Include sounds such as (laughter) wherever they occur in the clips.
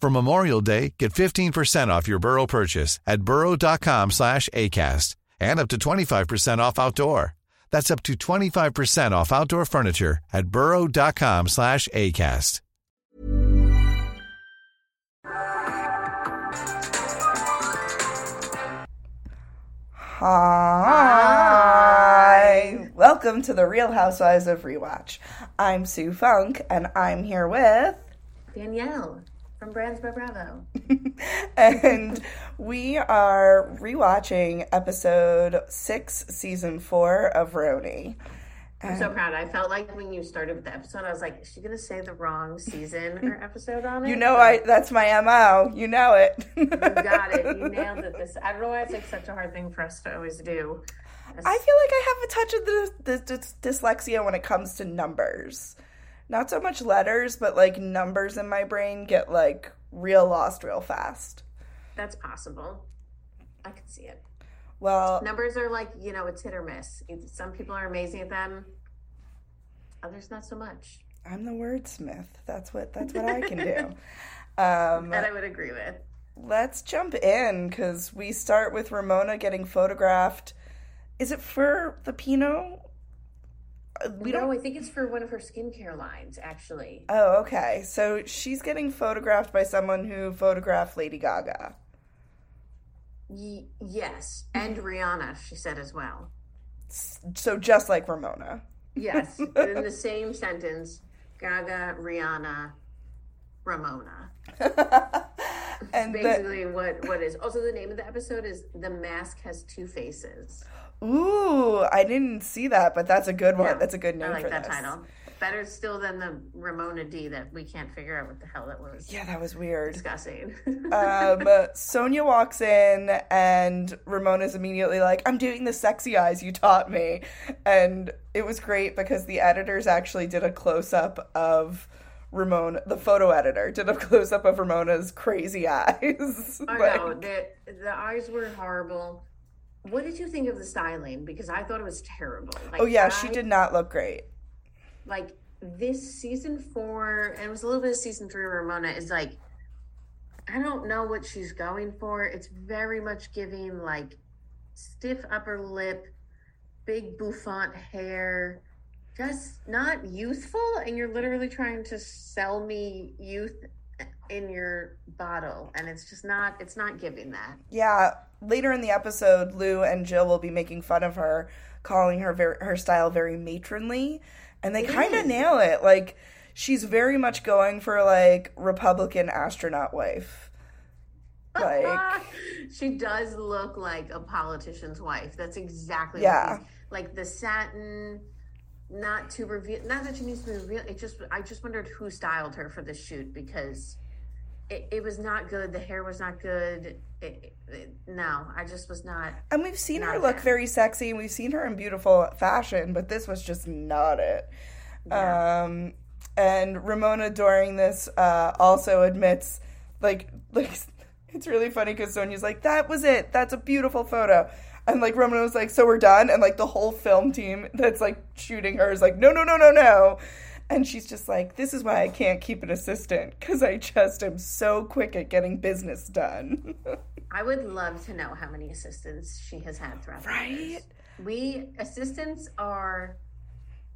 For Memorial Day, get 15% off your Burrow purchase at burrow.com slash ACAST and up to 25% off outdoor. That's up to 25% off outdoor furniture at burrow.com slash ACAST. Hi. Welcome to the Real Housewives of Rewatch. I'm Sue Funke, and I'm here with Danielle from Brands by Bravo. (laughs) and we are rewatching episode six, season four of RHONY. I'm so proud. I felt like when you started with the episode, I was like, is she going to say the wrong season or (laughs) episode on it? You know, I that's my MO. You know it. you got it. You (laughs) nailed it. This I don't know why it's like such a hard thing for us to always do. I feel like I have a touch of the, the, the dyslexia when it comes to numbers. Not so much letters, but like numbers in my brain get like real lost real fast. That's possible. I can see it. Well, numbers are like, you know, it's hit or miss. Some people are amazing at them, others not so much. I'm the wordsmith. That's what that's what I can do. (laughs) Um, that I would agree with. Let's jump in because we start with Ramona getting photographed. Is it for the Pinot? We no, don't. I think it's for one of her skincare lines, actually. Oh, okay. So she's getting photographed by someone who photographed Lady Gaga. Y- yes, and Rihanna, she said as well. So just like Ramona. Yes, (laughs) but in the same sentence, Gaga, Rihanna, Ramona. (laughs) and basically the, what what is also the name of the episode is the mask has two faces. Ooh, I didn't see that, but that's a good one. Yeah, that's a good name I like for that this. title better still than the Ramona D that we can't figure out what the hell that was. Yeah, that was weird. Disgusting. (laughs) um, Sonja walks in and Ramona's immediately like, "I'm doing the sexy eyes you taught me," and it was great because the editors actually did a close up of. Ramona, the photo editor, did a close up of Ramona's crazy (laughs) eyes. I like, know the the eyes were horrible. What did you think of the styling? Because I thought it was terrible. Oh, like, oh yeah, I, she did not look great like this season four, and it was a little bit of season three. Ramona is like, I don't know what she's going for. It's very much giving like stiff upper lip, big bouffant hair, just not youthful. And you're literally trying to sell me youth in your bottle and it's just not it's not giving that yeah later in the episode lou and jill will be making fun of her calling her very, her style very matronly and they kind of nail it. Like she's very much going for like Republican astronaut wife. Like (laughs) she does look like a politician's wife. That's exactly yeah. like the satin, not to reveal. Not that she needs to reveal. It just I just wondered who styled her for this shoot because it, it was not good. The hair was not good. It, it, no, I just was not. And we've seen her look fan. very sexy, and we've seen her in beautiful fashion, but this was just not it. Yeah. Um, and Ramona during this uh, also admits, like, (laughs) like it's really funny because Sonja's like, "That was it. That's a beautiful photo." And like Ramona was like, "So we're done." And like the whole film team that's like shooting her is like, "No, no, no, no, no." And she's just like, this is why I can't keep an assistant because I just am so quick at getting business done. (laughs) I would love to know how many assistants she has had throughout right? We assistants are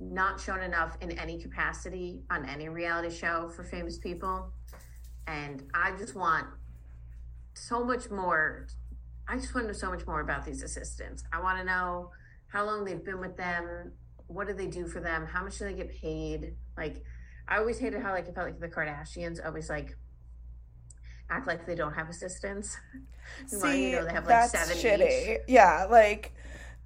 not shown enough in any capacity on any reality show for famous people. And I just want so much more. I just want to know so much more about these assistants. I want to know how long they've been with them. What do they do for them? How much do they get paid? Like, I always hated how like it felt like the Kardashians always like act like they don't have assistants. (laughs) See, you know, they have like seven shitty. each. Yeah, like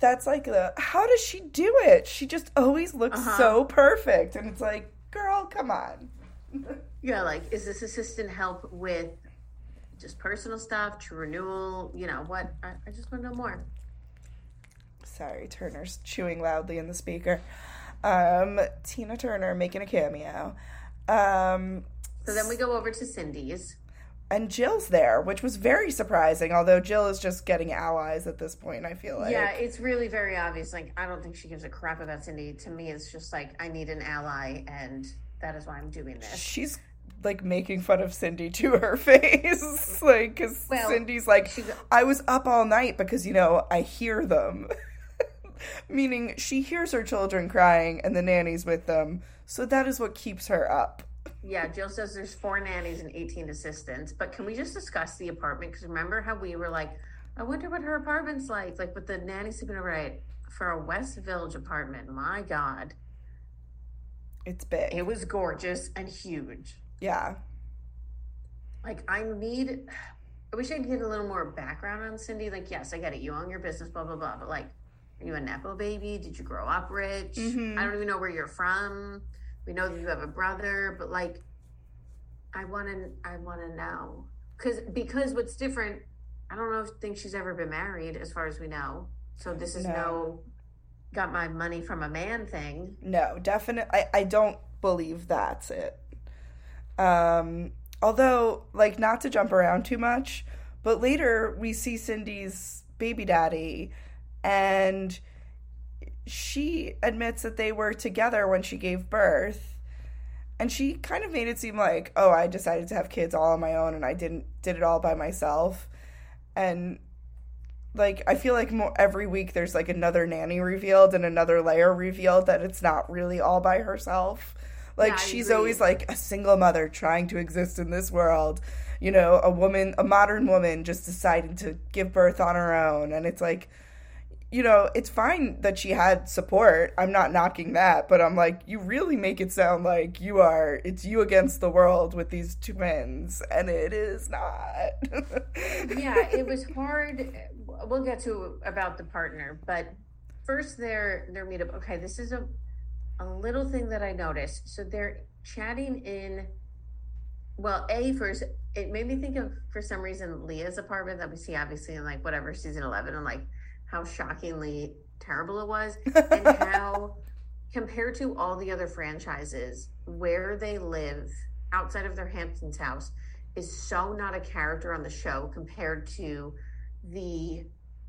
that's like the how does she do it? She just always looks Uh-huh. so perfect, and it's like, girl, come on. (laughs) Yeah, like is this assistant help with just personal stuff, to renewal? You know what? I, I just want to know more. Sorry, Turner's chewing loudly in the speaker. Um, Tina Turner making a cameo. Um, So then we go over to Cindy's. and Jill's there, which was very surprising, although Jill is just getting allies at this point, I feel like. yeah, it's really very obvious. Like I don't think she gives a crap about Cindy. To me, it's just like I need an ally, and that is why I'm doing this. She's like making fun of Cindy to her (laughs) face. (laughs) like, because Well, Cindy's like, I was up all night because, you know, I hear them. (laughs) Meaning she hears her children crying and the nanny's with them. So that is what keeps her up. Yeah, Jill says there's four nannies and 18 assistants. But can we just discuss the apartment? Because remember how we were like, I wonder what her apartment's like, like with the nanny sleeping overnight for a West Village apartment. My God, It's big. it was gorgeous and huge. Yeah. like I need I wish I could get a little more background on Cindy. Like, yes, I get it. You own your business, blah blah blah. But like, are you a Nepo baby? Did you grow up rich? Mhm. I don't even know where you're from. We know that you have a brother, but like I wanna I wanna know. Cause because what's different, I don't know if think she's ever been married as far as we know. So this is No. no, got my money from a man thing. No, definitely. I, I don't believe that's it. Um, although, like, not to jump around too much, but later we see Cindy's baby daddy, and she admits that they were together when she gave birth. And she kind of made it seem like, oh, I decided to have kids all on my own, and I didn't did it all by myself. And like I feel like more, every week there's like another nanny revealed and another layer revealed that it's not really all by herself. Like Yeah, she's always like a single mother trying to exist in this world. You know, a woman, a modern woman just deciding to give birth on her own and it's like you know, it's fine that she had support. I'm not knocking that, but I'm like, you really make it sound like you are, it's you against the world with these twins, and it is not. (laughs) yeah, it was hard. We'll get to about the partner, but first their their meetup. Okay, this is a a little thing that I noticed. So they're chatting in. Well, a first, it made me think of for some reason Leah's apartment that we see obviously in like whatever season eleven, and like how shockingly terrible it was, (laughs) and how compared to all the other franchises where they live outside of their Hamptons house is so not a character on the show compared to the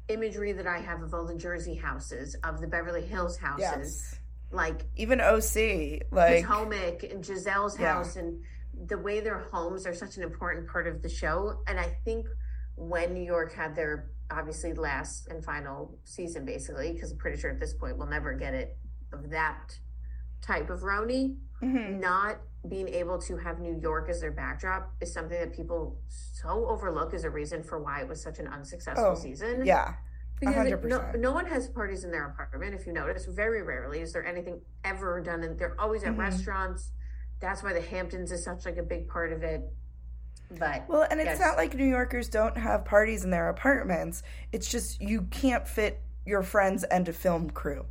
imagery that I have of all the Jersey houses, of the Beverly Hills houses, yes. Like Even OC, like, Potomac and Gizelle's Yeah. house, and the way their homes are such an important part of the show. And I think when New York had their obviously last and final season, basically, because I'm pretty sure at this point we'll never get it of that type of RHONY mhm. not being able to have New York as their backdrop is something that people so overlook as a reason for why it was such an unsuccessful Oh, season. yeah. Because no, 100%. no one has parties in their apartment. If you notice, very rarely is there anything ever done, and they're always at Mhm. restaurants. That's why the Hamptons is such like a big part of it. But Well, and it's yes. not like New Yorkers don't have parties in their apartments. It's just you can't fit your friends and a film crew.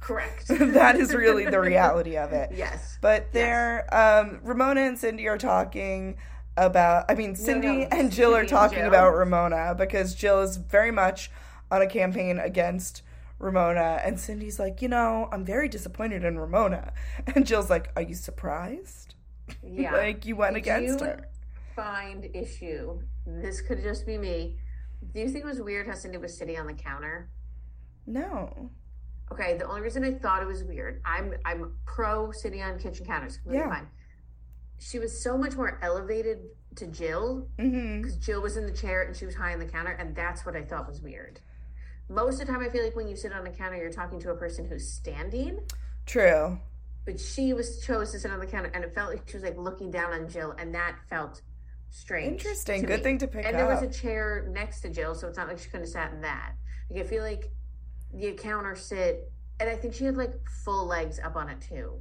correct. (laughs) that is really the (laughs) reality of it. Yes. But they're um, Ramona and Cindy are talking about. I mean, Cindy no, and Jill are Cindy and talking Jill. about Ramona because Jill is very much on a campaign against Ramona, and Cindy's like, you know, I'm very disappointed in Ramona, (laughs) and Jill's like, are you surprised? (laughs) Yeah. like you went Did against you her. Find issue. This could just be me. Do you think it was weird how Cindy was sitting on the counter? No. Okay, the only reason I thought it was weird, I'm I'm pro sitting on kitchen counters. Completely Yeah. fine. She was so much more elevated to Jill hmm because Jill was in the chair and she was high on the counter, and that's what I thought was weird. Most of the time, I feel like when you sit on a counter, you're talking to a person who's standing, True. but she was chose to sit on the counter, and it felt like she was like looking down on Jill, and that felt strange. Interesting. Good me. thing to pick And there was a chair next to Jill, so it's not like she couldn't have sat in that. Like I feel like the counter sit, and I think she had like full legs up on it too.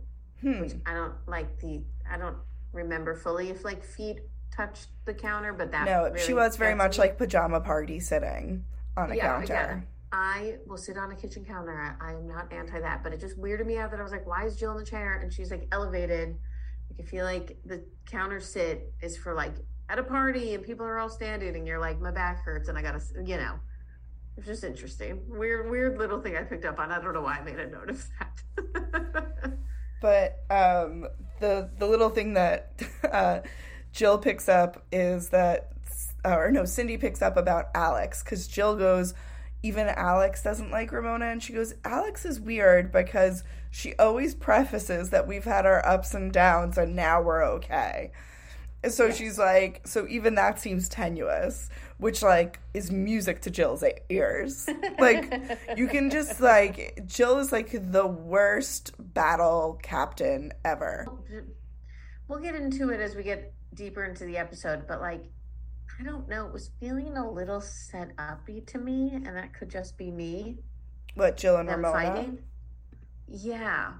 Hmm. Which I don't like the. I don't remember fully if like feet touched the counter, but that No, really she was very much me. like pajama party sitting on a Yeah, counter. again, I will sit on a kitchen counter. I am not anti that, but it just weirded me out that I was like, why is Jill in the chair and she's like elevated? Like I feel like the counter sit is for like at a party and people are all standing and you're like, my back hurts and I gotta, you know. It's just interesting. Weird, weird little thing I picked up on. I don't know why I made a note of that. (laughs) But um, the the little thing that (laughs) uh, Jill picks up is that, or no, Cindy picks up about Alex because Jill goes, even Alex doesn't like Ramona, and she goes, Alex is weird because she always prefaces that we've had our ups and downs and now we're okay. So she's like, so even that seems tenuous, which like is music to Jill's ears. like you can just (laughs) like Jill is like the worst battle captain ever. we'll get into it as we get deeper into the episode, but like, I don't know. It was feeling a little set uppy to me, and that could just be me. What Jill and Ramona? fighting. Yeah.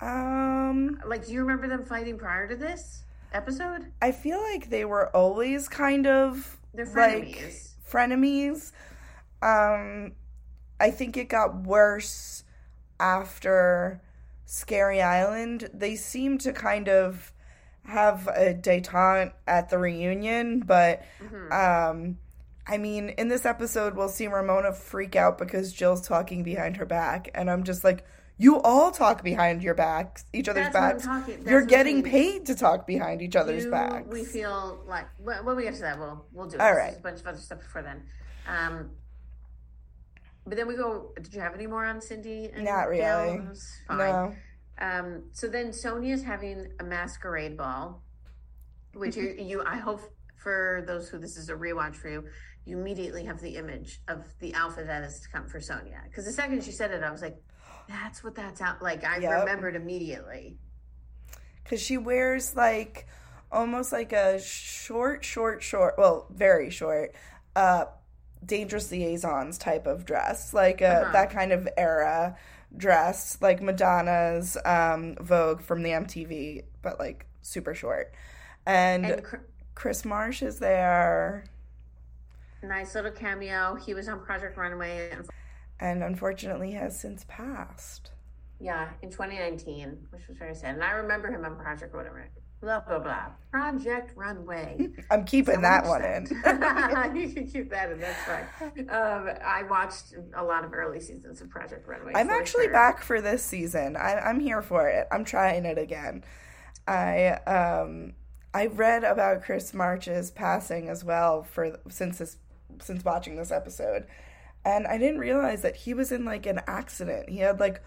Um, Like, do you remember them fighting prior to this episode? I feel like they were always kind of They're like frenemies. frenemies. Um, I think it got worse after Scary Island. They seem to kind of have a detente at the reunion, but Mhm. um, I mean, in this episode, we'll see Ramona freak out because Jill's talking behind her back, and I'm just like, you all talk behind your backs, each other's That's backs. You're getting paid to talk behind each other's You- backs. We feel like when we get to that, we'll we'll do it. All right. There's a bunch of other stuff before then. Um, but then we go. Did you have any more on Cindy? And Not really. No. Um, so then Sonja's having a masquerade ball, which you, (laughs) you I hope for those who this is a rewatch for you, you immediately have the image of the alpha that is to come for Sonja. Because the second she said it, I was like, that's what that's out like. I Yep. remembered immediately. because she wears like almost like a short, short, short, well, very short, uh, dangerous liaisons type of dress, like uh, Uh-huh. that kind of era dress, like Madonna's um, Vogue from the MTV, but like super short. And, And Cr- Chris March is there, nice little cameo. He was on Project Runway. And, and unfortunately has since passed. yeah, in 2019, which was very sad. And I remember him on Project whatever. Blah blah blah. Project Runway. (laughs) I'm keeping So that one that. in. (laughs) you can keep that in. That's fine. Um, I watched a lot of early seasons of Project Runway. I'm for actually sure. back for this season. I, I'm here for it. I'm trying it again. I um I read about Chris March's passing as well for since this since watching this episode, and I didn't realize that he was in like an accident. He had like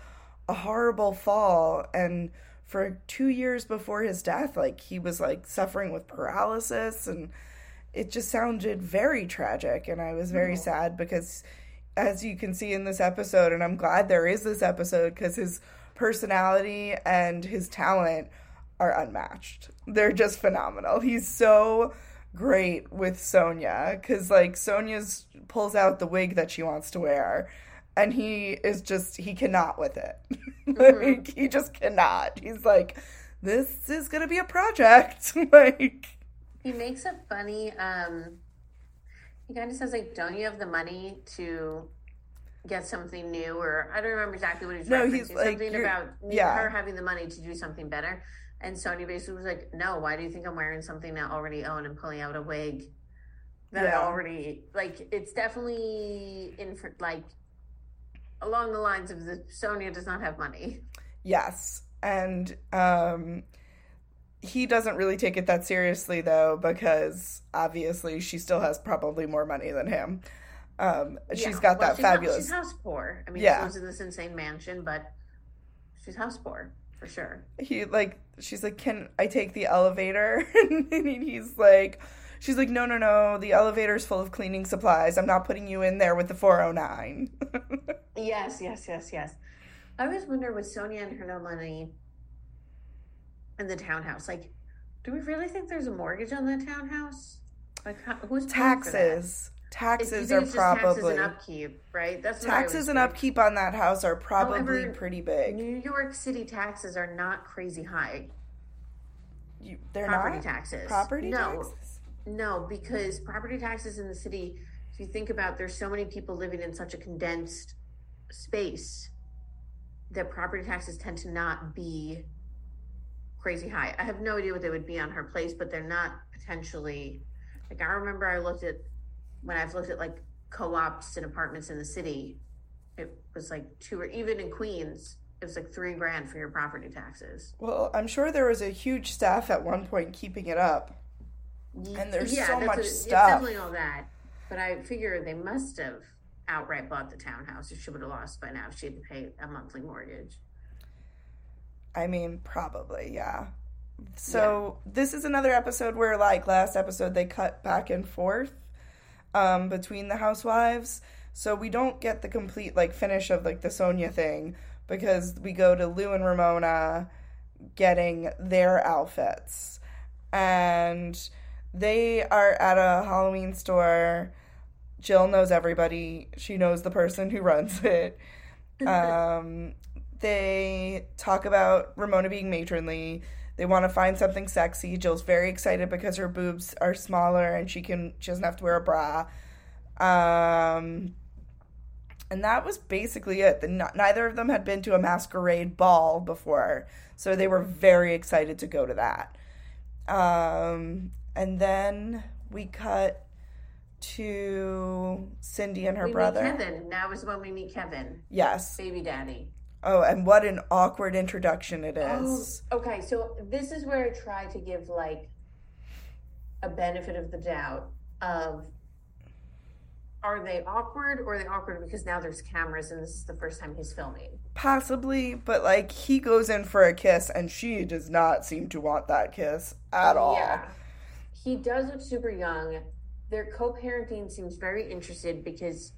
a horrible fall, and for two years before his death, like he was like suffering with paralysis, and it just sounded very tragic. And I was very sad because as you can see in this episode, and I'm glad there is this episode because his personality and his talent are unmatched. They're just phenomenal. He's so great with Sonja because, like, Sonja's pulls out the wig that she wants to wear, and he is just, he cannot with it. (laughs) like, he just cannot. He's like, this is going to be a project. (laughs) like, He makes a funny. Um, he kind of says like, "Don't you have the money to get something new?" Or I don't remember exactly what he's No, referencing. he's like, something about yeah. her having the money to do something better. And Sonja basically was like, "No, why do you think I'm wearing something I already own and pulling out a wig that Yeah. I already like?" It's definitely in for like along the lines of the Sonja does not have money. Yes. And um he doesn't really take it that seriously though because obviously she still has probably more money than him. Um, she's Yeah. got Well, that she's not- fabulous. she's house poor. I mean, Yeah. she lives in this insane mansion, but she's house poor for sure. he like she's like can i take the elevator (laughs) and he's like she's like no no no the elevator's full of cleaning supplies i'm not putting you in there with the 409 (laughs) Yes, yes, yes, yes. I always wonder with Sonja and her no money and the townhouse, like, do we really think there's a mortgage on that townhouse? Like, how, who's paying for that? taxes taxes are just taxes probably and upkeep, right? That's taxes and think. upkeep on that house are probably However, pretty big New York City taxes are not crazy high. you, they're property not taxes. property No. taxes No, because property taxes in the city, if you think about there's so many people living in such a condensed space that property taxes tend to not be crazy high. I have no idea what they would be on her place, but they're not potentially like I remember I looked at when I've looked at like co-ops and apartments in the city, it was like two or even in Queens, it was like three grand for your property taxes. well i'm sure there was a huge staff at one point keeping it up And there's so that's much It's stuff. definitely all that. But I figure they must have outright bought the townhouse she would have lost by now if she had to pay a monthly mortgage. I mean, probably, yeah. So this is another episode where, like last episode, they cut back and forth um, between the housewives. So we don't get the complete like finish of like the Sonja thing because we go to Lou and Ramona getting their outfits, and they are at a Halloween store. Jill knows everybody. She knows the person who runs (laughs) it. Um, they talk about Ramona being matronly. They want to find something sexy. Jill's very excited because her boobs are smaller and she can she doesn't have to wear a bra. Um, and that was basically it. The, neither of them had been to a masquerade ball before, so they were very excited to go to that. Um, and then we cut to Cindy and her we brother. Kevin. Now is when we meet Kevin, Yes. baby daddy. Oh, and what an awkward introduction it oh, is. Oh, okay, so this is where I try to give like a benefit of the doubt of are they awkward or are they awkward because now there's cameras and this is the first time he's filming? Possibly, but like he goes in for a kiss and she does not seem to want that kiss at all. Yeah. He does look super young. Their co parenting seems very interested because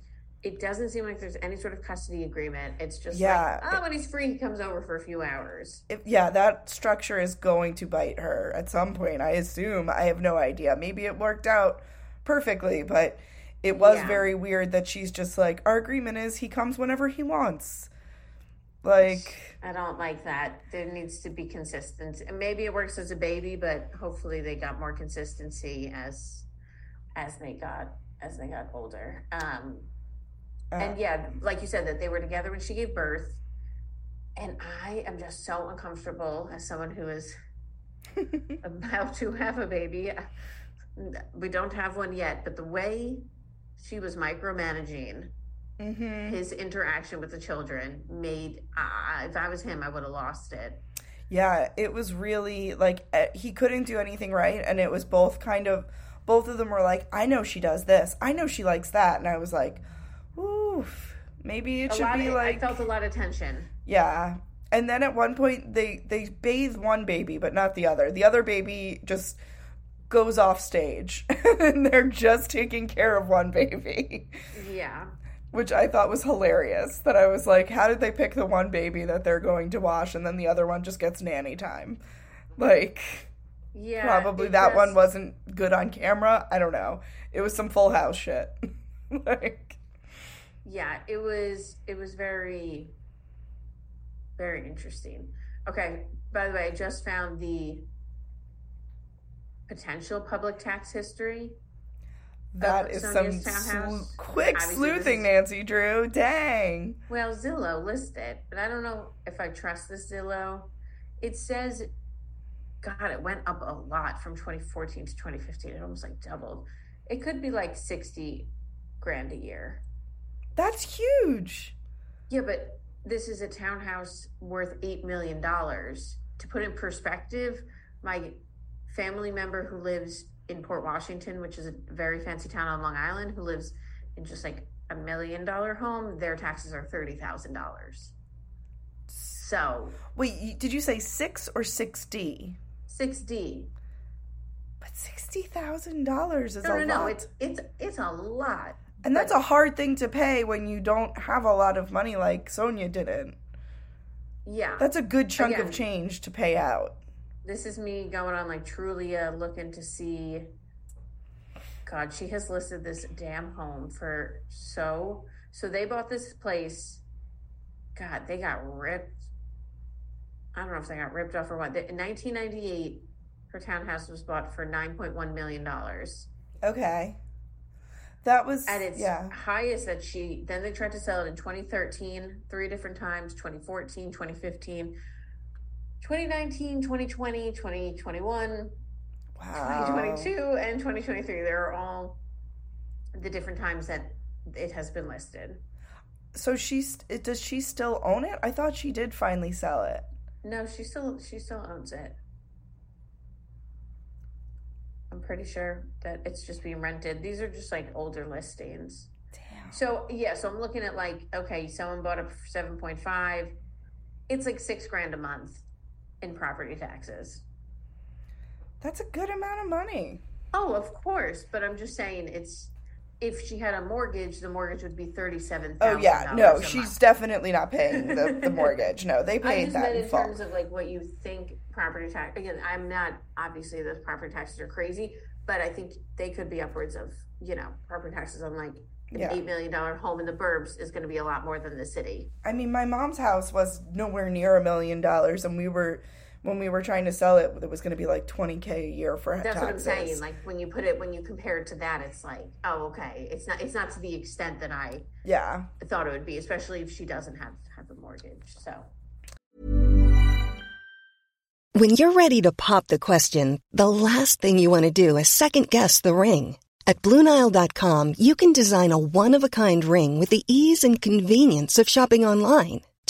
it doesn't seem like there's any sort of custody agreement. It's just Yeah. like, oh, when he's free, he comes over for a few hours. If, yeah, that structure is going to bite her at some point, I assume. I have no idea. Maybe it worked out perfectly, but it was Yeah. very weird that she's just like, our agreement is he comes whenever he wants. Like, I don't like that. There needs to be consistency. And maybe it works as a baby, but hopefully they got more consistency as as they got as they got older. Um uh, and yeah, like you said, that they were together when she gave birth. And I am just so uncomfortable as someone who is (laughs) about to have a baby. We don't have one yet, but the way she was micromanaging mhm. his interaction with the children made, uh, if I was him, I would have lost it. Yeah, it was really like eh, he couldn't do anything right, and it was both kind of both of them were like, I know she does this, I know she likes that, and I was like, oof, maybe it A should be of, like, I felt a lot of tension. yeah. And then at one point they they bathe one baby, but not the other. The other baby just goes off stage, (laughs) and they're just taking care of one baby. Yeah. which I thought was hilarious. That I was like, how did they pick the one baby that they're going to wash and then the other one just gets nanny time? Like, Yeah. probably that one wasn't good on camera. I don't know. It was some full house shit. (laughs) like, Yeah, it was it was very very interesting. Okay, by the way, I just found the potential public tax history. That is some townhouse. quick Obviously, sleuthing, Nancy Drew. Dang. Well, Zillow listed, but I don't know if I trust this Zillow. It says, God, it went up a lot from 2014 to 2015. It almost like doubled. It could be like 60 grand a year. That's huge. Yeah, but this is a townhouse worth $8 million. To put in perspective, my family member who lives in Port Washington, which is a very fancy town on Long Island, who lives in just like a million dollar home, their taxes are thirty thousand dollars. So Wait, did you say six or six D? six D. But sixty thousand dollars is No, a no, lot, no. It's it's it's a lot. and that's a hard thing to pay when you don't have a lot of money like Sonja didn't. Yeah. That's a good chunk Again. of change to pay out. this is me going on like Trulia looking to see. God, she has listed this damn home for so. So they bought this place. God, they got ripped. I don't know if they got ripped off or what. In 1998, her townhouse was bought for 9.1 million dollars. Okay, that was At its yeah. highest that she then they tried to sell it in 2013 three different times 2014 2015 2019 2020 2021 Wow. 2022 and 2023 they're all the different times that it has been listed So she's does she still own it? I thought she did finally sell it. No she still she still owns it i'm pretty sure that it's just being rented these are just like older listings Damn. So yeah, so I'm looking at like, okay, someone bought it for seven point five. It's like six grand a month in property taxes. That's a good amount of money. Oh, of course, but I'm just saying it's if she had a mortgage, the mortgage would be thirty-seven. Oh yeah, no, she's definitely not paying the, (laughs) the mortgage. No, they I paid just that meant in in terms of like what you think property tax. Again, I'm not obviously those property taxes are crazy, but I think they could be upwards of you know property taxes on like an Yeah. eight million dollar home in the burbs is going to be a lot more than the city. I mean, my mom's house was nowhere near a million dollars, and we were when we were trying to sell it, it was going to be like twenty k a year for That's taxes. what I'm saying. Like when you put it, when you compare it to that, it's like, oh, okay. It's not. It's not to the extent that I yeah, thought it would be, especially if she doesn't have have a mortgage. So When you're ready to pop the question, the last thing you want to do is second guess the ring. At Bluenile.com, you can design a one of a kind ring with the ease and convenience of shopping online.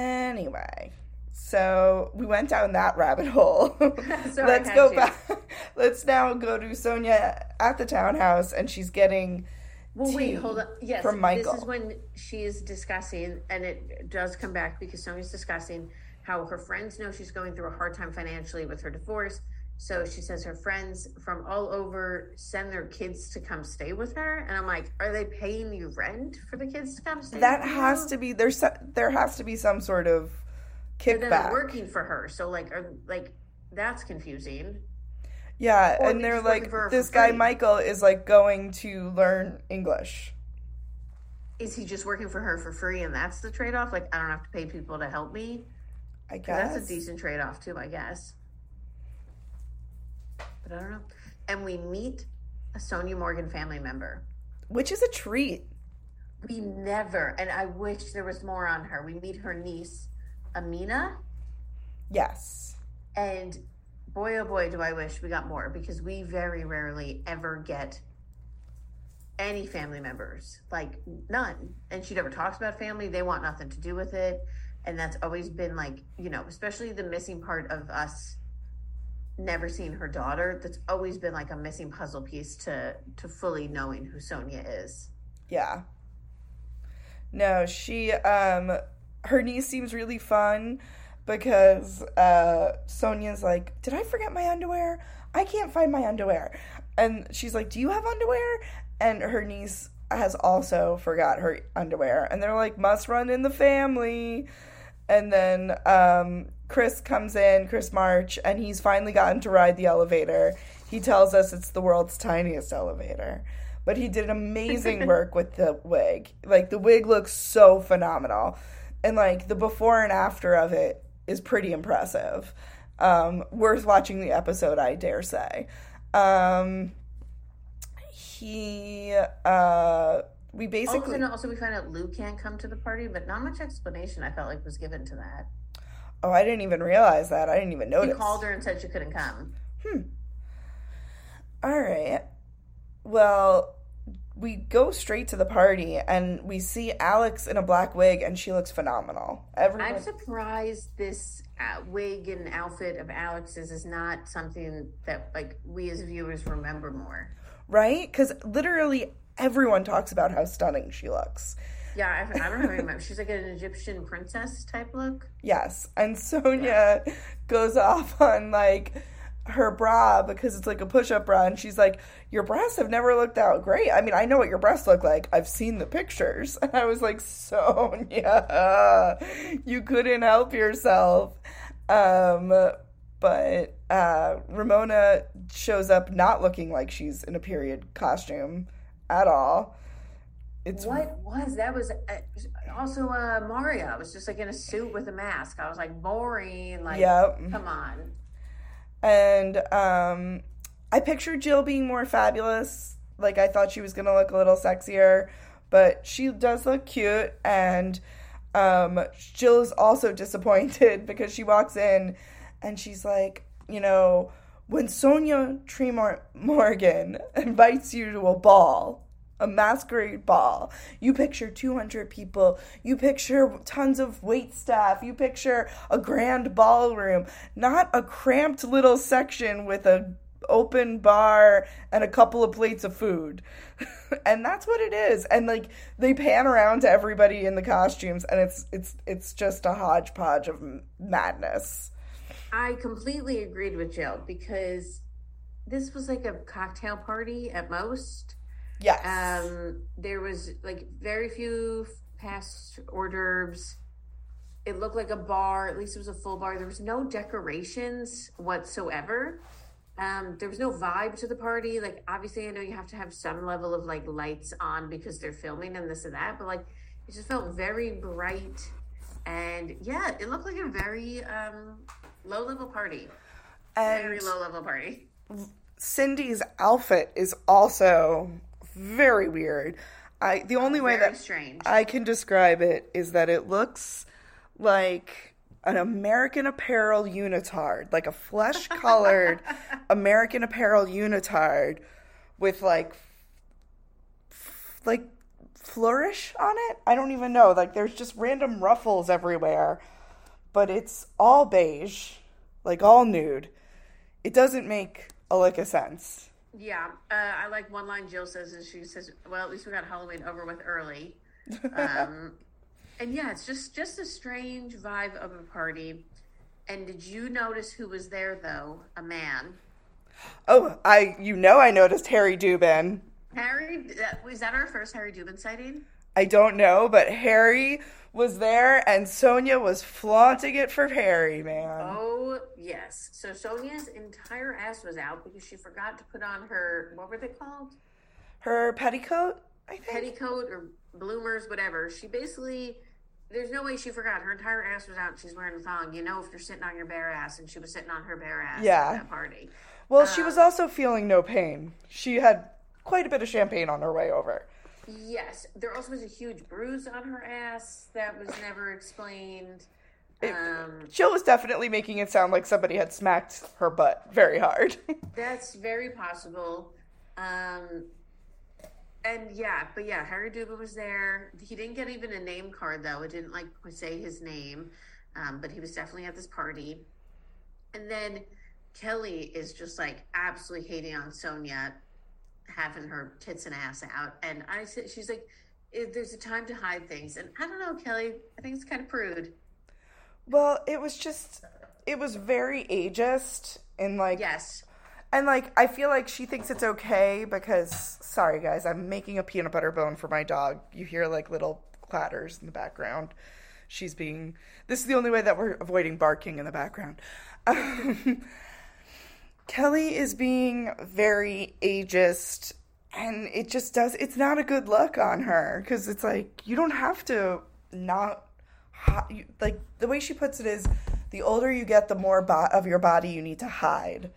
Anyway, so we went down that rabbit hole. (laughs) Sorry, (laughs) Let's go back. (laughs) Let's now go to Sonja at the townhouse, and she's getting. Well, wait, hold on. Yes, from Michael. this is when she is discussing, and it does come back because Sonja's discussing how her friends know she's going through a hard time financially with her divorce. So she says her friends from all over send their kids to come stay with her, and I'm like, are they paying you rent for the kids to come stay? That has you? to be there's there has to be some sort of kickback. working for her, so like, are like that's confusing. Yeah, Or and they're they're just working like this guy free. Michael is like going to learn English. Is he just working for her for free, and that's the trade off? Like, I don't have to pay people to help me. I guess That's a decent trade off too, I guess. But I don't know. And we meet a Sonja Morgan family member. which is a treat. We never, and I wish there was more on her. We meet her niece, Amina, Yes. and boy, oh boy, do I wish we got more because we very rarely ever get any family members, like none. And she never talks about family. They want nothing to do with it. And that's always been like, you know, especially the missing part of us never seen her daughter. That's always been like a missing puzzle piece to to fully knowing who Sonja is. Yeah. No, she um her niece seems really fun because uh Sonja's like, "Did I forget my underwear? I can't find my underwear." And she's like, "Do you have underwear?" And her niece has also forgot her underwear. And they're like, "Must run in the family." And then um, Chris comes in, Chris March, and he's finally gotten to ride the elevator. He tells us it's the world's tiniest elevator. But he did amazing (laughs) work with the wig. Like, the wig looks so phenomenal. And, like, the before and after of it is pretty impressive. Um, worth watching the episode, I dare say. Um, he, uh, we basically. and also we find out Lou can't come to the party, but not much explanation I felt like was given to that. Oh, I didn't even realize that. I didn't even notice. He called her and said she couldn't come. Hmm. All right. Well, we go straight to the party and we see Alex in a black wig and she looks phenomenal. Everyone, I'm surprised this uh, wig and outfit of Alex's is not something that like we as viewers remember more. right? Because literally everyone talks about how stunning she looks. Yeah, I, I don't remember. (laughs) She's like an Egyptian princess type look. Yes. And Sonja goes off on like her bra because it's like a push up bra. And she's like, Your breasts have never looked out great. I mean, I know what your breasts look like. I've seen the pictures. And (laughs) I was like, Sonja, you couldn't help yourself. Um, but uh, Ramona shows up not looking like she's in a period costume at all. It's What was that? Was uh, also uh, Maria was just like in a suit with a mask. I was like boring. Like, Yep. come on. And um, I pictured Jill being more fabulous. Like I thought she was gonna look a little sexier, but she does look cute. And um, Jill is also (laughs) disappointed because she walks in and she's like, you know, when Sonja Tremont Morgan (laughs) invites you to a ball, a masquerade ball. You picture 200 people. You picture tons of wait staff. You picture a grand ballroom, not a cramped little section with a open bar and a couple of plates of food. (laughs) and that's what it is. And like they pan around to everybody in the costumes and it's it's it's just a hodgepodge of madness. I completely agreed with Jill because this was like a cocktail party at most. Yes. Um, there was like very few past hors d'oeuvres. It looked like a bar. At least it was a full bar. There was no decorations whatsoever. Um, there was no vibe to the party. Like obviously, I know you have to have some level of like lights on because they're filming and this and that. But like, it just felt very bright, and yeah, it looked like a very um, low level party. very low level party. Cindy's outfit is also very weird. I the only way Very that strange. I can describe it is that it looks like an American Apparel unitard, like a flesh-colored (laughs) American Apparel unitard with like f- like flourish on it. I don't even know. Like there's just random ruffles everywhere, but it's all beige, like all nude. It doesn't make a lick of sense. Yeah, uh, I like one line Jill says, and she says, "Well, at least we got Halloween over with early." Um, (laughs) and yeah, it's just just a strange vibe of a party. And did you notice who was there though? A man. Oh, I you know I noticed Harry Dubin. Harry, was that our first Harry Dubin sighting? I don't know, but Harry was there and Sonja was flaunting it for Harry, man. Oh yes. So Sonja's entire ass was out because she forgot to put on her what were they called? Her petticoat, I think. petticoat or bloomers, whatever. She basically, there's no way she forgot. Her entire ass was out. She's wearing a thong. You know, if you're sitting on your bare ass, and she was sitting on her bare ass Yeah. at that party. well, she was um, also feeling no pain. She had quite a bit of champagne on her way over. Yes, there also was a huge bruise on her ass that was never explained. Um, Jill was definitely making it sound like somebody had smacked her butt very hard. (laughs) that's very possible. Um, and yeah, but yeah, Harry Dubin was there. He didn't get even a name card though. It didn't like say his name, um, but he was definitely at this party. And then Kelly is just like absolutely hating on Sonja having her tits and ass out. And I said, she's like, there's a time to hide things. And I don't know, Kelly. I think it's kind of prude. well, it was just it was very ageist and like Yes. And like I feel like she thinks it's okay because sorry guys, I'm making a peanut butter bone for my dog. You hear like little clatters in the background. she's being. This is the only way that we're avoiding barking in the background. (laughs) Um, Kelly is being very ageist, and it just does. It's not a good look on her because it's like you don't have to not like the way she puts it is the older you get, the more bo- of your body you need to hide.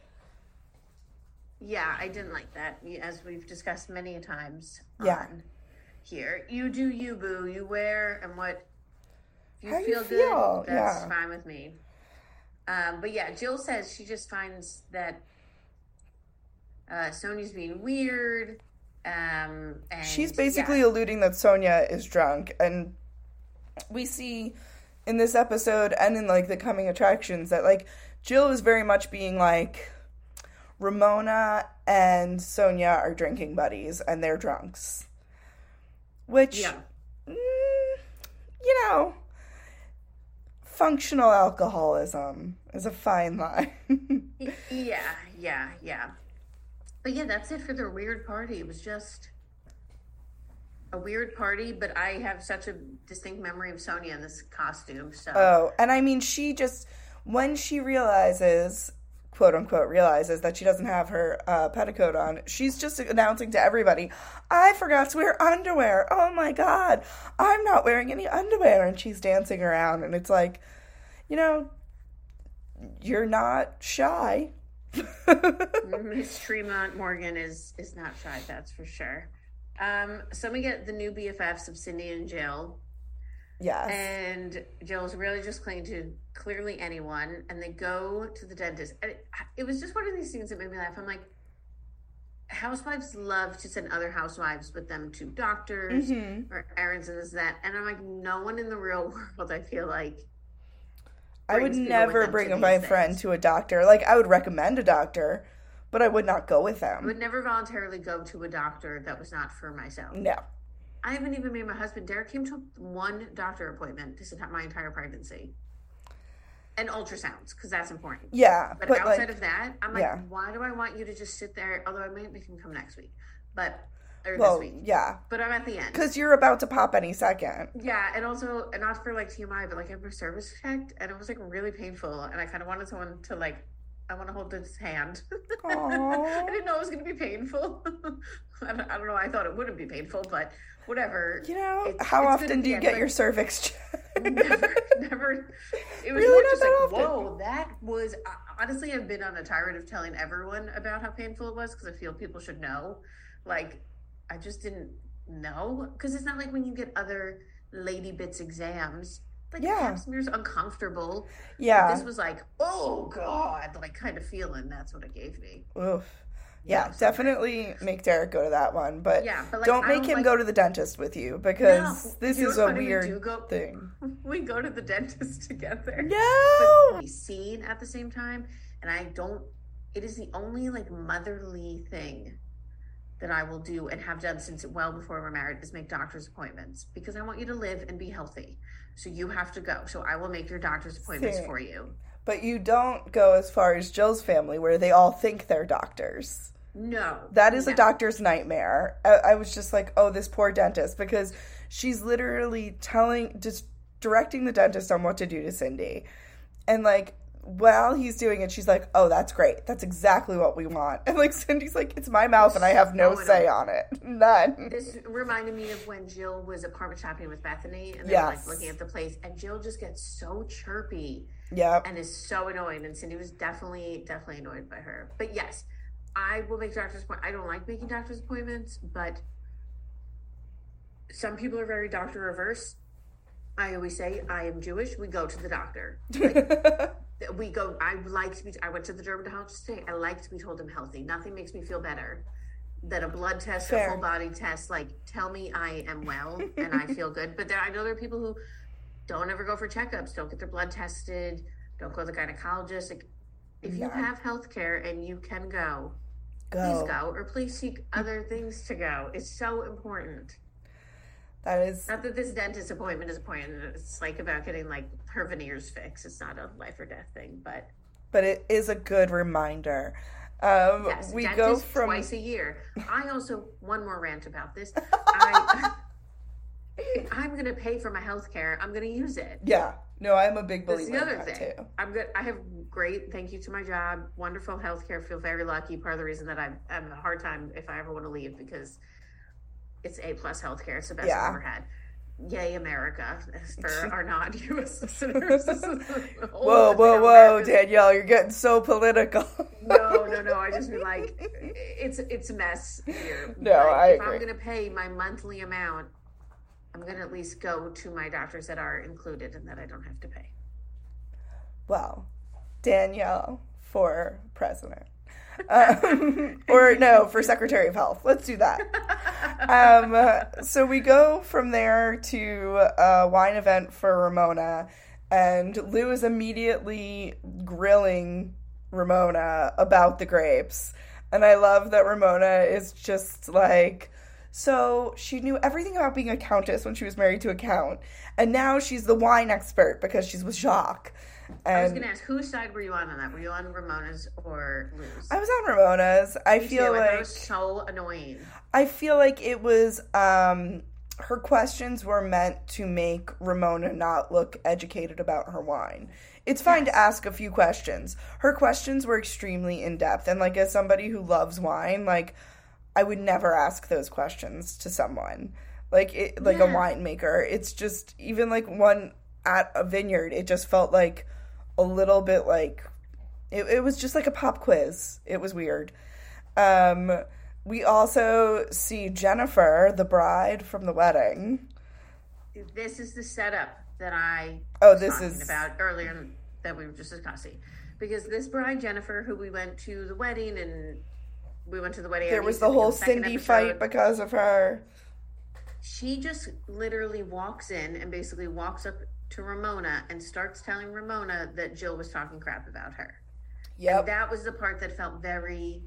Yeah, I didn't like that, as we've discussed many times. Yeah. here, you do you, boo. You wear and what you How feel, you feel, good. That's yeah. fine with me. Um, but yeah, Jill says she just finds that uh, Sonja's being weird. Um, and She's basically yeah. alluding that Sonja is drunk, and we see in this episode and in like the coming attractions that like Jill is very much being like Ramona and Sonja are drinking buddies and they're drunks, which Yeah. mm, you know functional alcoholism is a fine line. (laughs) Yeah, yeah, yeah. But yeah, that's it for their weird party. It was just a weird party, but I have such a distinct memory of Sonja in this costume. So Oh, and I mean, she just when she realizes, quote unquote, realizes that she doesn't have her uh, petticoat on, she's just announcing to everybody, "I forgot to wear underwear. Oh my god, I'm not wearing any underwear," and she's dancing around, and it's like, you know, you're not shy. (laughs) Miss Tremont Morgan is is not shy, that's for sure. Um, so we get the new BFFs of Cindy and Jill. Yes. And Jill's really just clinging to clearly anyone, and they go to the dentist. And it, it was just one of these things that made me laugh. I'm like, housewives love to send other housewives with them to doctors Mhm. or errands and this and that. And I'm like, no one in the real (laughs) world, I feel like. I would brings people with never bring my things. friend to a doctor. Like I would recommend a doctor, but I would not go with them. I would never voluntarily go to a doctor that was not for myself. No. I haven't even made my husband. Derek came to one doctor appointment this entire my entire pregnancy, and ultrasounds because that's important. Yeah, but, but, outside like, of that, I'm like, yeah. why do I want you to just sit there? Although I might make him come next week, but or Well, this week. yeah. But I'm at the end. Because you're about to pop any second. Yeah, and also and not for like TMI, but like I was cervix checked, and it was like really painful, and I kind of wanted someone to like. I want to hold his hand. (laughs) I didn't know it was going to be painful. (laughs) I, don't, I don't know. I thought it wouldn't be painful, but whatever. You know, It's- how it's often do you get your cervix (laughs) checked? never, never. It was Really just that like, often. whoa, that was. Honestly, I've been on a tirade of telling everyone about how painful it was because I feel people should know. Like, I just didn't know because it's not like when you get other lady bits exams. Like, Yeah. pap smear's uncomfortable. Yeah. This was like, oh god, like kind of feeling. That's what it gave me. Oof. Yeah, definitely make Derek go to that one, but, Yeah, but, like, don't make don't him like- go to the dentist with you because No, this you is a funny? We weird go- thing. (laughs) we go to the dentist together. No! But we seen at the same time, and I don't. It is the only like motherly thing that I will do and have done since well before we're married is make doctor's appointments because I want you to live and be healthy. So you have to go. So I will make your doctor's appointments Same. for you. But you don't go as far as Jill's family where they all think they're doctors. No, That is a doctor's nightmare. I, I was just like, oh, this poor dentist, because she's literally telling, just directing the dentist on what to do to Cindy. And like, while he's doing it, she's like, oh, that's great. That's exactly what we want. (laughs) And like, Cindy's like, it's my mouth and I have no oh, say on it. (laughs) None. This reminded me of when Jill was apartment shopping with Bethany, and they were Yes. like looking at the place, and Jill just gets so chirpy. yeah, and is so annoying. And Cindy was definitely, definitely annoyed by her. But yes, I will make doctor's appointments. I don't like making doctor's appointments, but some people are very doctor averse. I always say I am Jewish. We go to the doctor. (laughs) Like, we go. I like to be. I went to the dermatologist today. I like to be told I'm healthy. Nothing makes me feel better than a blood test, Fair. a full body test. Like, tell me I am well and I feel good. But there, I know there are people who don't ever go for checkups, don't get their blood tested, don't go to the gynecologist. Like, if you Yeah. have health care and you can go, Go. please go, or please seek other things to go. It's so important. That is, Not that this dentist appointment is important. It's like about getting like her veneers fixed. It's not a life or death thing, but but it is a good reminder. Um, yes, we go from twice a year. I also one more rant about this. (laughs) I, (laughs) I'm going to pay for my health care. I'm going to use it. Yeah. No, I'm a big That's believer the other in that thing. too. I'm good. I have great, thank you to my job, wonderful health care. Feel very lucky. Part of the reason that I have a hard time if I ever want to leave because it's A plus healthcare. It's the best Yeah. I've ever had. Yay, America! (laughs) For (laughs) our non-U.S. listeners. (laughs) Whoa, whoa, whoa, Danielle, you're getting so political. no, no, no. I just mean like it's it's a mess here. No, Like, I if agree. I'm gonna pay my monthly amount, I'm gonna at least go to my doctors that are included and that I don't have to pay. well, Danielle for president. Um, or no, for Secretary of Health. Let's do that. Um, so we go from there to a wine event for Ramona, and Lou is immediately grilling Ramona about the grapes. And I love that Ramona is just like, so she knew everything about being a countess when she was married to a count, and now she's the wine expert because she's with Jacques. And I was gonna ask whose side were you on on that? Were you on Ramona's or Lou's? I was on Ramona's. I Me feel too. Thought it was so annoying. I feel like it was um her questions were meant to make Ramona not look educated about her wine. It's fine to ask a few questions. Her questions were extremely in depth and like as somebody who loves wine, like I would never ask those questions to someone. Like it, like a Yeah. winemaker. It's just even like one at a vineyard, it just felt like a little bit like it, it was just like a pop quiz. It was weird. Um, we also see Jennifer, the bride from the wedding. This is the setup that I Oh, was this talking is- about earlier that we were just discussing. Because this bride Jennifer, who we went to the wedding and we went to the wedding. There was the whole Cindy episode. fight because of her. she just literally walks in and basically walks up to Ramona and starts telling Ramona that Jill was talking crap about her. Yeah, that was the part that felt very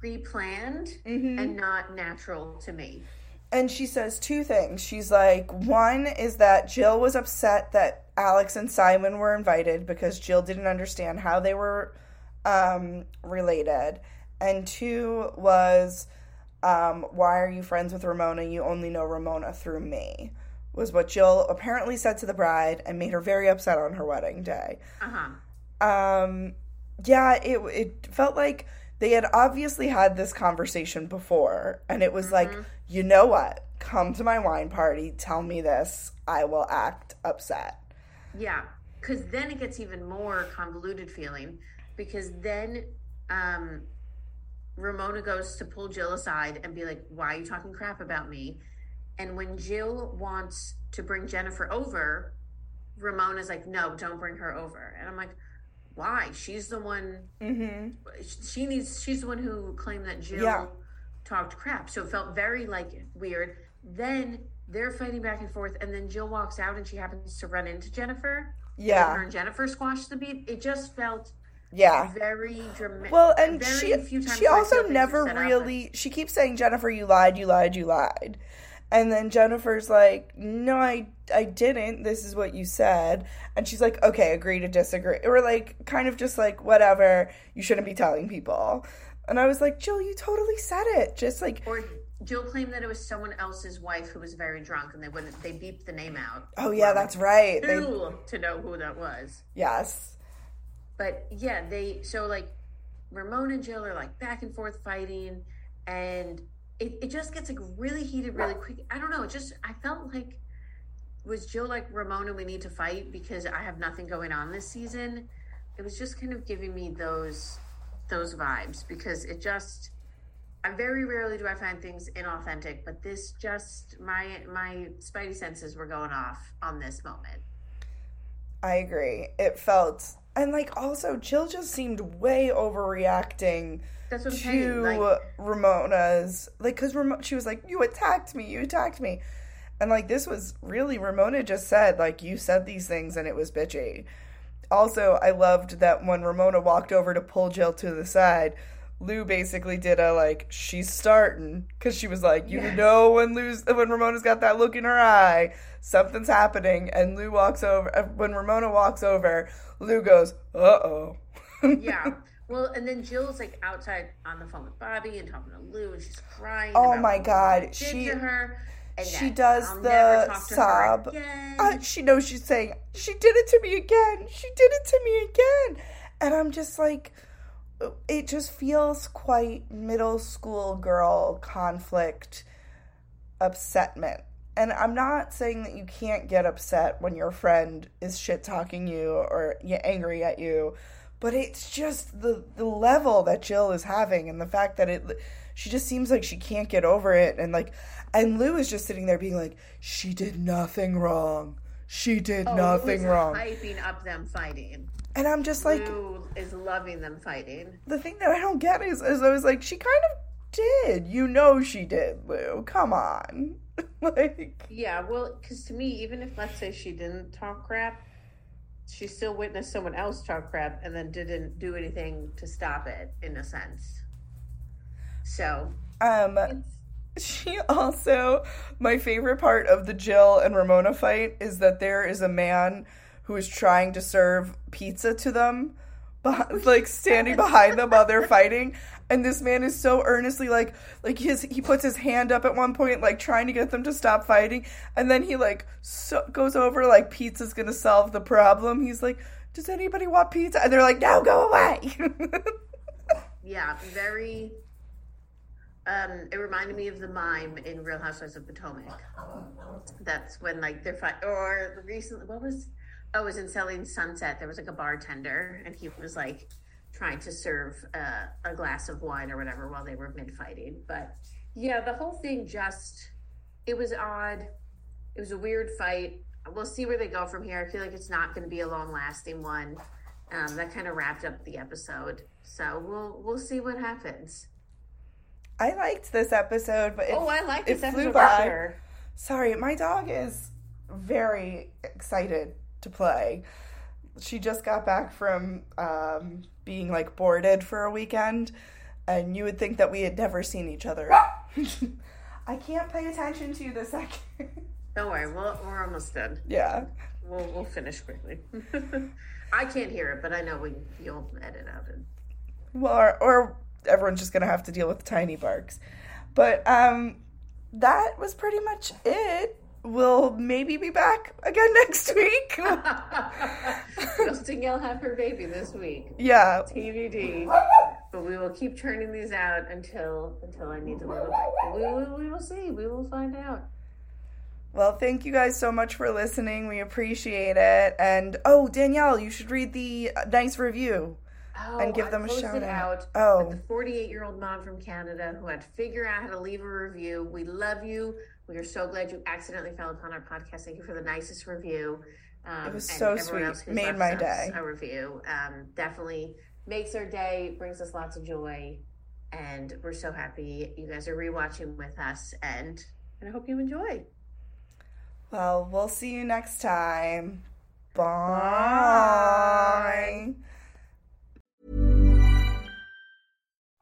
pre-planned Mm-hmm. and not natural to me. And she says two things. She's like, one is that Jill was upset that Alex and Simon were invited because Jill didn't understand how they were um, related. And two was, um, why are you friends with Ramona? You only know Ramona through me. Was what Jill apparently said to the bride and made her very upset on her wedding day. Uh-huh. um yeah it it felt like they had obviously had this conversation before and it was like you know what come to my wine party tell me this i will act upset Yeah, because then it gets even more convoluted feeling because then um, Ramona goes to pull Jill aside and be like, "Why are you talking crap about me?" And when Jill wants to bring Jennifer over, Ramona's like, "No, don't bring her over." And I'm like, "Why? She's the one. mm-hmm. She needs. She's the one who claimed that Jill Yeah. talked crap." So it felt very like weird. Then they're fighting back and forth, and then Jill walks out, and she happens to run into Jennifer. And her yeah and Jennifer squashed the beat. It just felt yeah very dramatic. well and she she also feel things are never really she keeps saying jennifer you lied you lied you lied and then jennifer's like no i i didn't. This is what you said. And she's like okay agree to disagree. Or like kind of just like whatever. You shouldn't be telling people. And i was like jill you totally said it. Just like Or Jill claimed that it was someone else's wife who was very drunk, and they wouldn't. They beeped the name out. oh yeah that's right. They, to know who that was. yes. But yeah, they so like Ramona and Jill are like back and forth fighting, and it, it just gets like really heated really quick. I don't know. It just I felt like was Jill like Ramona, we need to fight because I have nothing going on this season. It was just kind of giving me those those vibes because it just I very rarely do I find things inauthentic, but this just my my spidey senses were going off on this moment. I agree. It felt and like also Jill just seemed way overreacting That's what I'm to. Like, Ramona's like because she was like you attacked me, you attacked me, and like this was really Ramona just said like you said these things and it was bitchy. Also, I loved that when Ramona walked over to pull Jill to the side, Lou basically did a like she's starting because she was like you know when Lou's when Ramona's got that look in her eye something's happening and Lou walks over when Ramona walks over Lou goes uh oh yeah. (laughs) Well, and then Jill's like outside on the phone with Bobby and talking to Lou, and she's crying. Oh my God, she- to her, she does I'll the talk to her sob. Uh, she knows she's saying, She did it to me again. She did it to me again. And I'm just like, it just feels quite middle school girl conflict upsetment. And I'm not saying that you can't get upset when your friend is shit talking you or angry at you, but it's just the the level that Jill is having and the fact that it she just seems like she can't get over it and like and Lou is just sitting there being like she did nothing wrong. She did Oh, nothing wrong. Hyping up them fighting. And I'm just like Lou is loving them fighting. the thing that I don't get is, is I was like, she kind of did. You know she did, Lou. Come on. (laughs) like Yeah, well, because to me, even if let's say she didn't talk crap, she still witnessed someone else talk crap and then didn't do anything to stop it, in a sense. So um she also my favorite part of the Jill and Ramona fight is that there is a man who is trying to serve pizza to them beh- like standing behind them while they're fighting and this man is so earnestly like like his he puts his hand up at one point like trying to get them to stop fighting and then he like so, goes over like pizza's gonna solve the problem he's like does anybody want pizza and they're like no go away (laughs) yeah, very. Um, it reminded me of the mime in Real Housewives of Potomac. That's when like they're fight or recently what was oh it was in Selling Sunset. There was like a bartender and he was like trying to serve uh, a glass of wine or whatever while they were mid fighting. But yeah, the whole thing just it was odd. It was a weird fight. We'll see where they go from here. I feel like it's not going to be a long lasting one. Um, that kind of wrapped up the episode. So we'll we'll see what happens. I liked this episode but it, oh, I like it this flew episode by. sure. Sorry, my dog is very excited to play. She just got back from um, being like boarded for a weekend, and you would think that we had never seen each other. (laughs) I can't pay attention to you this second. Don't worry, we'll, we're almost done. yeah. We'll we'll finish quickly. (laughs) I can't hear it, but I know we you'll edit out it. Well, or, or everyone's just gonna have to deal with tiny barks. But um, that was pretty much it. We'll maybe be back again (laughs) next week. (laughs) Will Danielle have her baby this week? yeah. TBD. But we will keep turning these out until until I need a little bit. We will, we will see. We will find out. Well, thank you guys so much for listening. We appreciate it. And oh, Danielle, you should read the uh, nice review. Oh, And give I them a shout out. out. Oh. the 48 year old mom from Canada who had to figure out how to leave a review. We love you. We are so glad you accidentally fell upon our podcast. Thank you for the nicest review. Um, It was so sweet. Made my day. A review um, definitely makes our day, brings us lots of joy, and we're so happy you guys are rewatching with us. And and I hope you enjoy. Well, we'll see you next time. Bye.